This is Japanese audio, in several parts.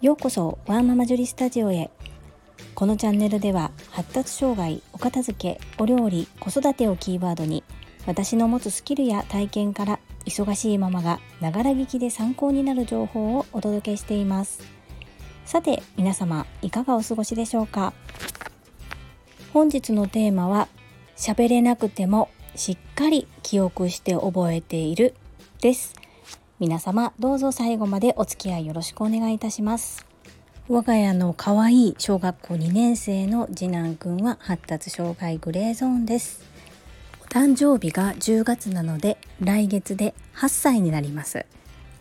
ようこそワーママジュリスタジオへ。このチャンネルでは発達障害お片付けお料理子育てをキーワードに私の持つスキルや体験から忙しいママがながら聞きで参考になる情報をお届けしています。さて皆様いかがお過ごしでしょうか？本日のテーマは喋れなくてもしっかり記憶して覚えているです。皆様どうぞ最後までお付き合いよろしくお願いいたします。我が家の可愛い小学校2年生の次男くんは発達障害グレーゾーンです。お誕生日が10月なので来月で8歳になります。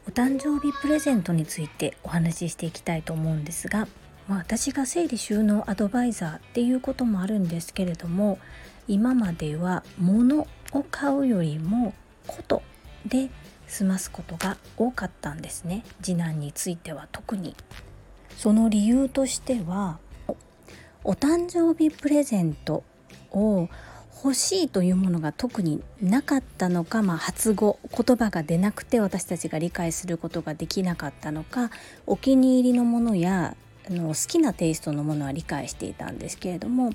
お誕生日プレゼントについてお話ししていきたいと思うんですが、ま、私が整理収納アドバイザーっていうこともあるんですけれども今までは物を買うよりもことで済ますことが多かったんですね。次男については特に。その理由としてはお誕生日プレゼントを欲しいというものが特になかったのか、まあ、発語言葉が出なくて私たちが理解することができなかったのかお気に入りのものやあの好きなテイストのものは理解していたんですけれども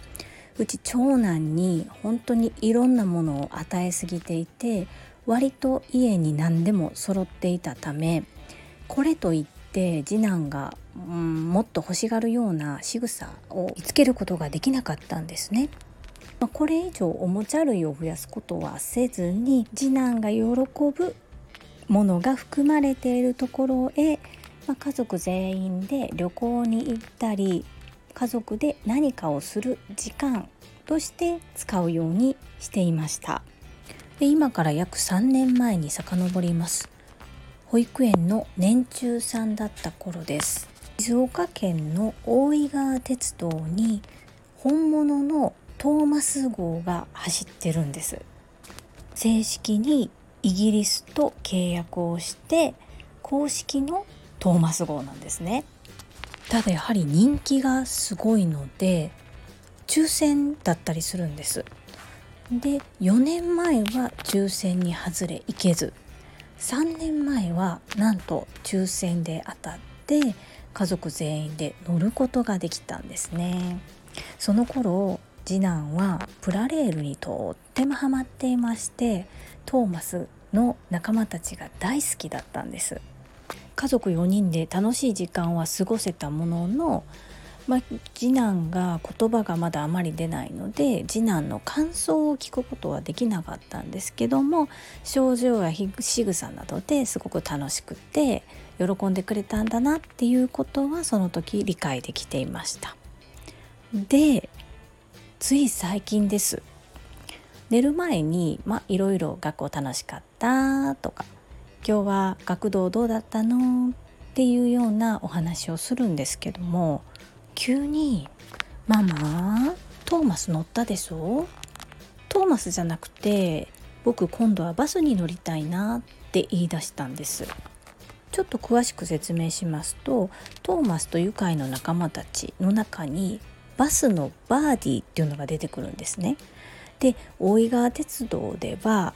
うち長男に本当にいろんなものを与えすぎていて割と家に何でも揃っていたためこれといって次男が、うん、もっと欲しがるような仕草を見つけることができなかったんですね。まあ、これ以上おもちゃ類を増やすことはせずに次男が喜ぶものが含まれているところへ、まあ、家族全員で旅行に行ったり家族で何かをする時間として使うようにしていました。で今から約3年前に遡ります。保育園の年中さんだった頃です。静岡県の大井川鉄道に本物のトーマス号が走ってるんです。正式にイギリスと契約をして公式のトーマス号なんですね。ただやはり人気がすごいので抽選だったりするんです。で4年前は抽選に外れいけず。3年前はなんと抽選で当たって家族全員で乗ることができたんですね。その頃次男はプラレールにとってもハマっていましてトーマスの仲間たちが大好きだったんです。家族4人で楽しい時間は過ごせたもののまあ、次男が言葉がまだあまり出ないので次男の感想を聞くことはできなかったんですけども症状や仕草などですごく楽しくて喜んでくれたんだなっていうことはその時理解できていました。でつい最近です。寝る前にまあいろいろ学校楽しかったとか今日は学童どうだったのっていうようなお話をするんですけども急に「ママトーマス乗ったでしょ？トーマスじゃなくて僕今度はバスに乗りたいな」って言い出したんです。ちょっと詳しく説明しますとトーマスと愉快の仲間たちの中にバスのバーディーっていうのが出てくるんですね。で大井川鉄道では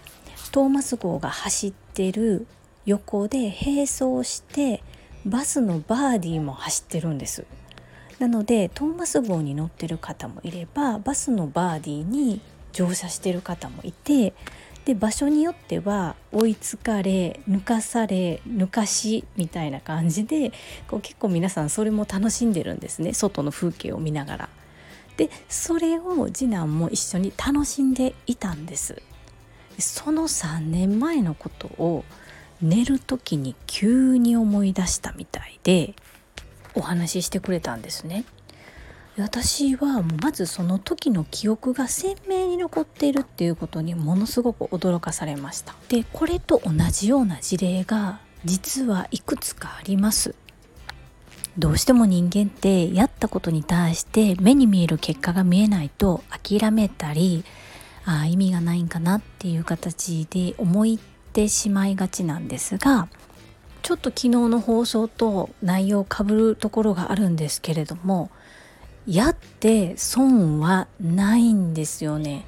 トーマス号が走ってる横で並走してバスのバーディーも走ってるんです。なのでトーマス号に乗ってる方もいればバスのバーディーに乗車してる方もいてで場所によっては追いつかれ抜かされ抜かしみたいな感じでこう結構皆さんそれも楽しんでるんですね外の風景を見ながら。でそれを次男も一緒に楽しんでいたんです。その3年前のことを寝る時に急に思い出したみたいでお話ししてくれたんですね。私はまずその時の記憶が鮮明に残っているっていうことにものすごく驚かされましたでこれと同じような事例が実はいくつかありますどうしても人間ってやったことに対して目に見える結果が見えないと諦めたりあ意味がないんかなっていう形で思いってしまいがちなんですがちょっと昨日の放送と内容かぶるところがあるんですけれどもやって損はないんですよね。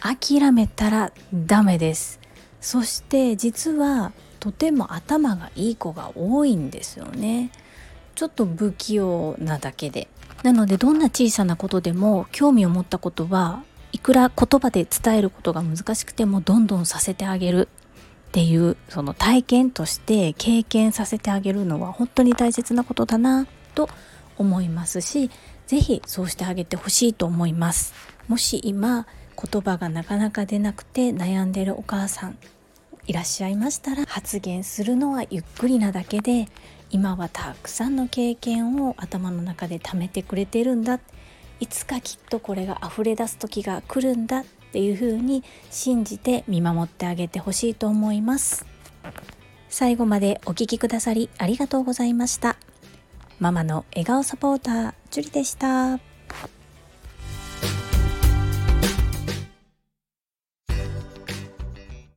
諦めたらダメです。そして実はとても頭がいい子が多いんですよね。ちょっと不器用なだけで。なのでどんな小さなことでも興味を持ったことはいくら言葉で伝えることが難しくてもどんどんさせてあげる。っていうその体験として経験させてあげるのは本当に大切なことだなと思いますし是非そうしてあげてほしいと思います。もし今言葉がなかなか出なくて悩んでるお母さんいらっしゃいましたら発言するのはゆっくりなだけで今はたくさんの経験を頭の中で貯めてくれてるんだ。いつかきっとこれが溢れ出す時が来るんだ。っていうふうに信じて見守ってあげてほしいと思います。最後までお聴きくださりありがとうございました。ママの笑顔サポータージュリでした。